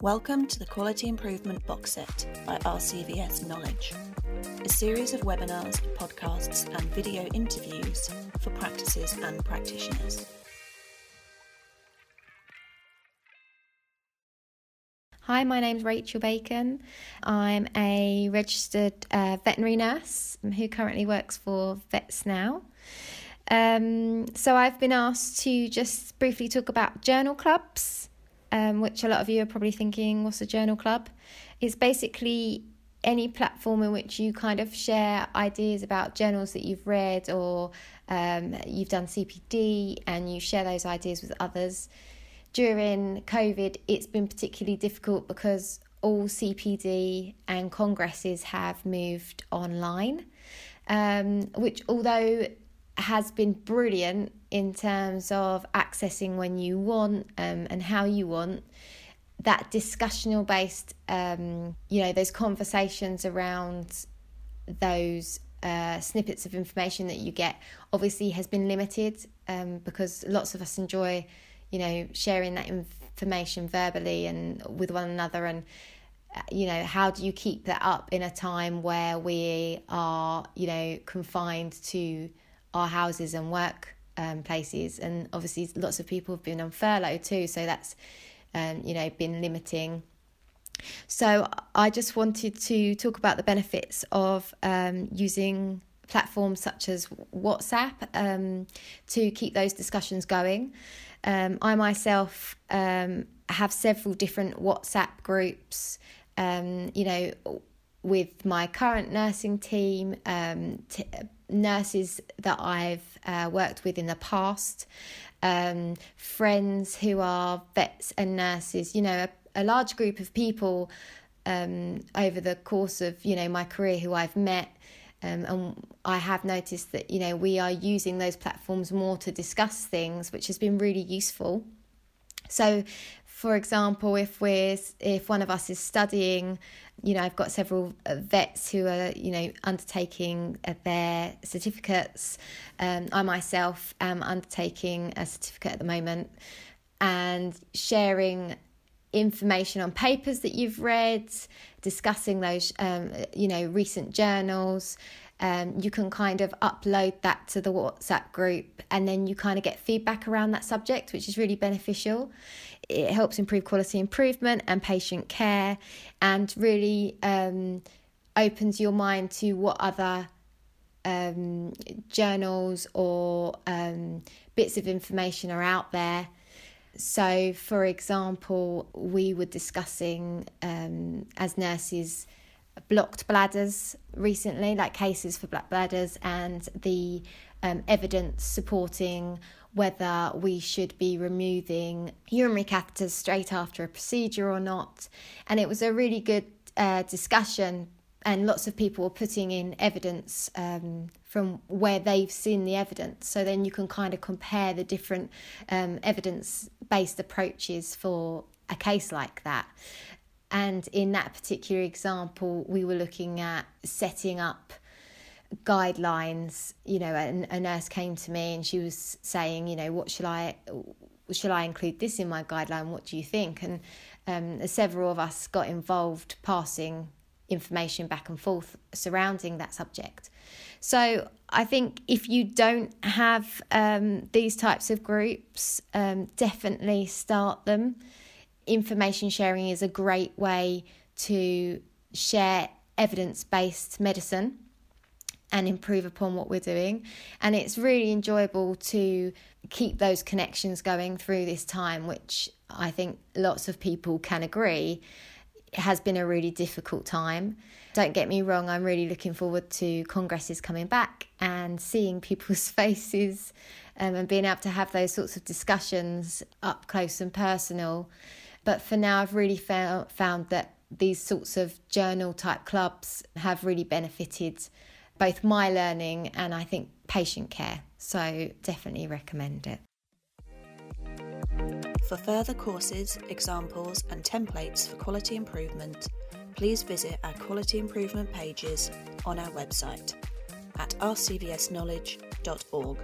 Welcome to the Quality Improvement Box Set by RCVS Knowledge, a series of webinars, podcasts, and video interviews for practices and practitioners. Hi, my name's Rachel Bacon. I'm a registered uh, veterinary nurse who currently works for Vets Now. Um, so I've been asked to just briefly talk about journal clubs um, which a lot of you are probably thinking, what's a journal club? It's basically any platform in which you kind of share ideas about journals that you've read or um, you've done CPD and you share those ideas with others. During COVID, it's been particularly difficult because all CPD and congresses have moved online, um, which, although has been brilliant in terms of accessing when you want um, and how you want. That discussional based um, you know those conversations around those uh, snippets of information that you get obviously has been limited um, because lots of us enjoy you know sharing that information verbally and with one another. And uh, you know how do you keep that up in a time where we are you know confined to our houses and work um, places. And obviously, lots of people have been on furlough too, so that's um, you know been limiting. So I just wanted to talk about the benefits of um, using platforms such as WhatsApp um, to keep those discussions going. Um, I myself um, have several different WhatsApp groups. Um, you know, with my current nursing team, um, t- nurses that I've uh, worked with in the past, um, friends who are vets and nurses, you know, a, a large group of people um, over the course of, you know, my career who I've met. Um, and I have noticed that, you know, we are using those platforms more to discuss things, which has been really useful. So, for example, if we're if one of us is studying, you know, I've got several uh, vets who are you know undertaking uh, their certificates. Um, I myself am undertaking a certificate at the moment, and sharing information on papers that you've read, discussing those um, you know recent journals. Um, you can kind of upload that to the WhatsApp group and then you kind of get feedback around that subject, which is really beneficial it helps improve quality improvement and patient care and really um, opens your mind to what other um, journals or um, bits of information are out there. So, for example, we were discussing um, as nurses blocked bladders recently, like cases for blocked bladders, and the um, evidence supporting whether we should be removing urinary catheters straight after a procedure or not. And it was a really good uh, discussion, and lots of people were putting in evidence um, from where they've seen the evidence. So then you can kind of compare the different um, evidence based approaches for a case like that. And in that particular example, we were looking at setting up guidelines you know and a nurse came to me and she was saying you know what shall i shall i include this in my guideline? What do you think? And um, several of us got involved passing information back and forth surrounding that subject. So i think if you don't have um, these types of groups um, definitely start them information sharing is a great way to share evidence-based medicine and improve upon what we're doing. And it's really enjoyable to keep those connections going through this time, which I think lots of people can agree has been a really difficult time. Don't get me wrong, I'm really looking forward to congresses coming back and seeing people's faces um, and being able to have those sorts of discussions up close and personal. But for now, I've really found, found that these sorts of journal type clubs have really benefited both my learning and I think patient care. So definitely recommend it. For further courses, examples, and templates for quality improvement, please visit our quality improvement pages on our website at rcvsknowledge.org.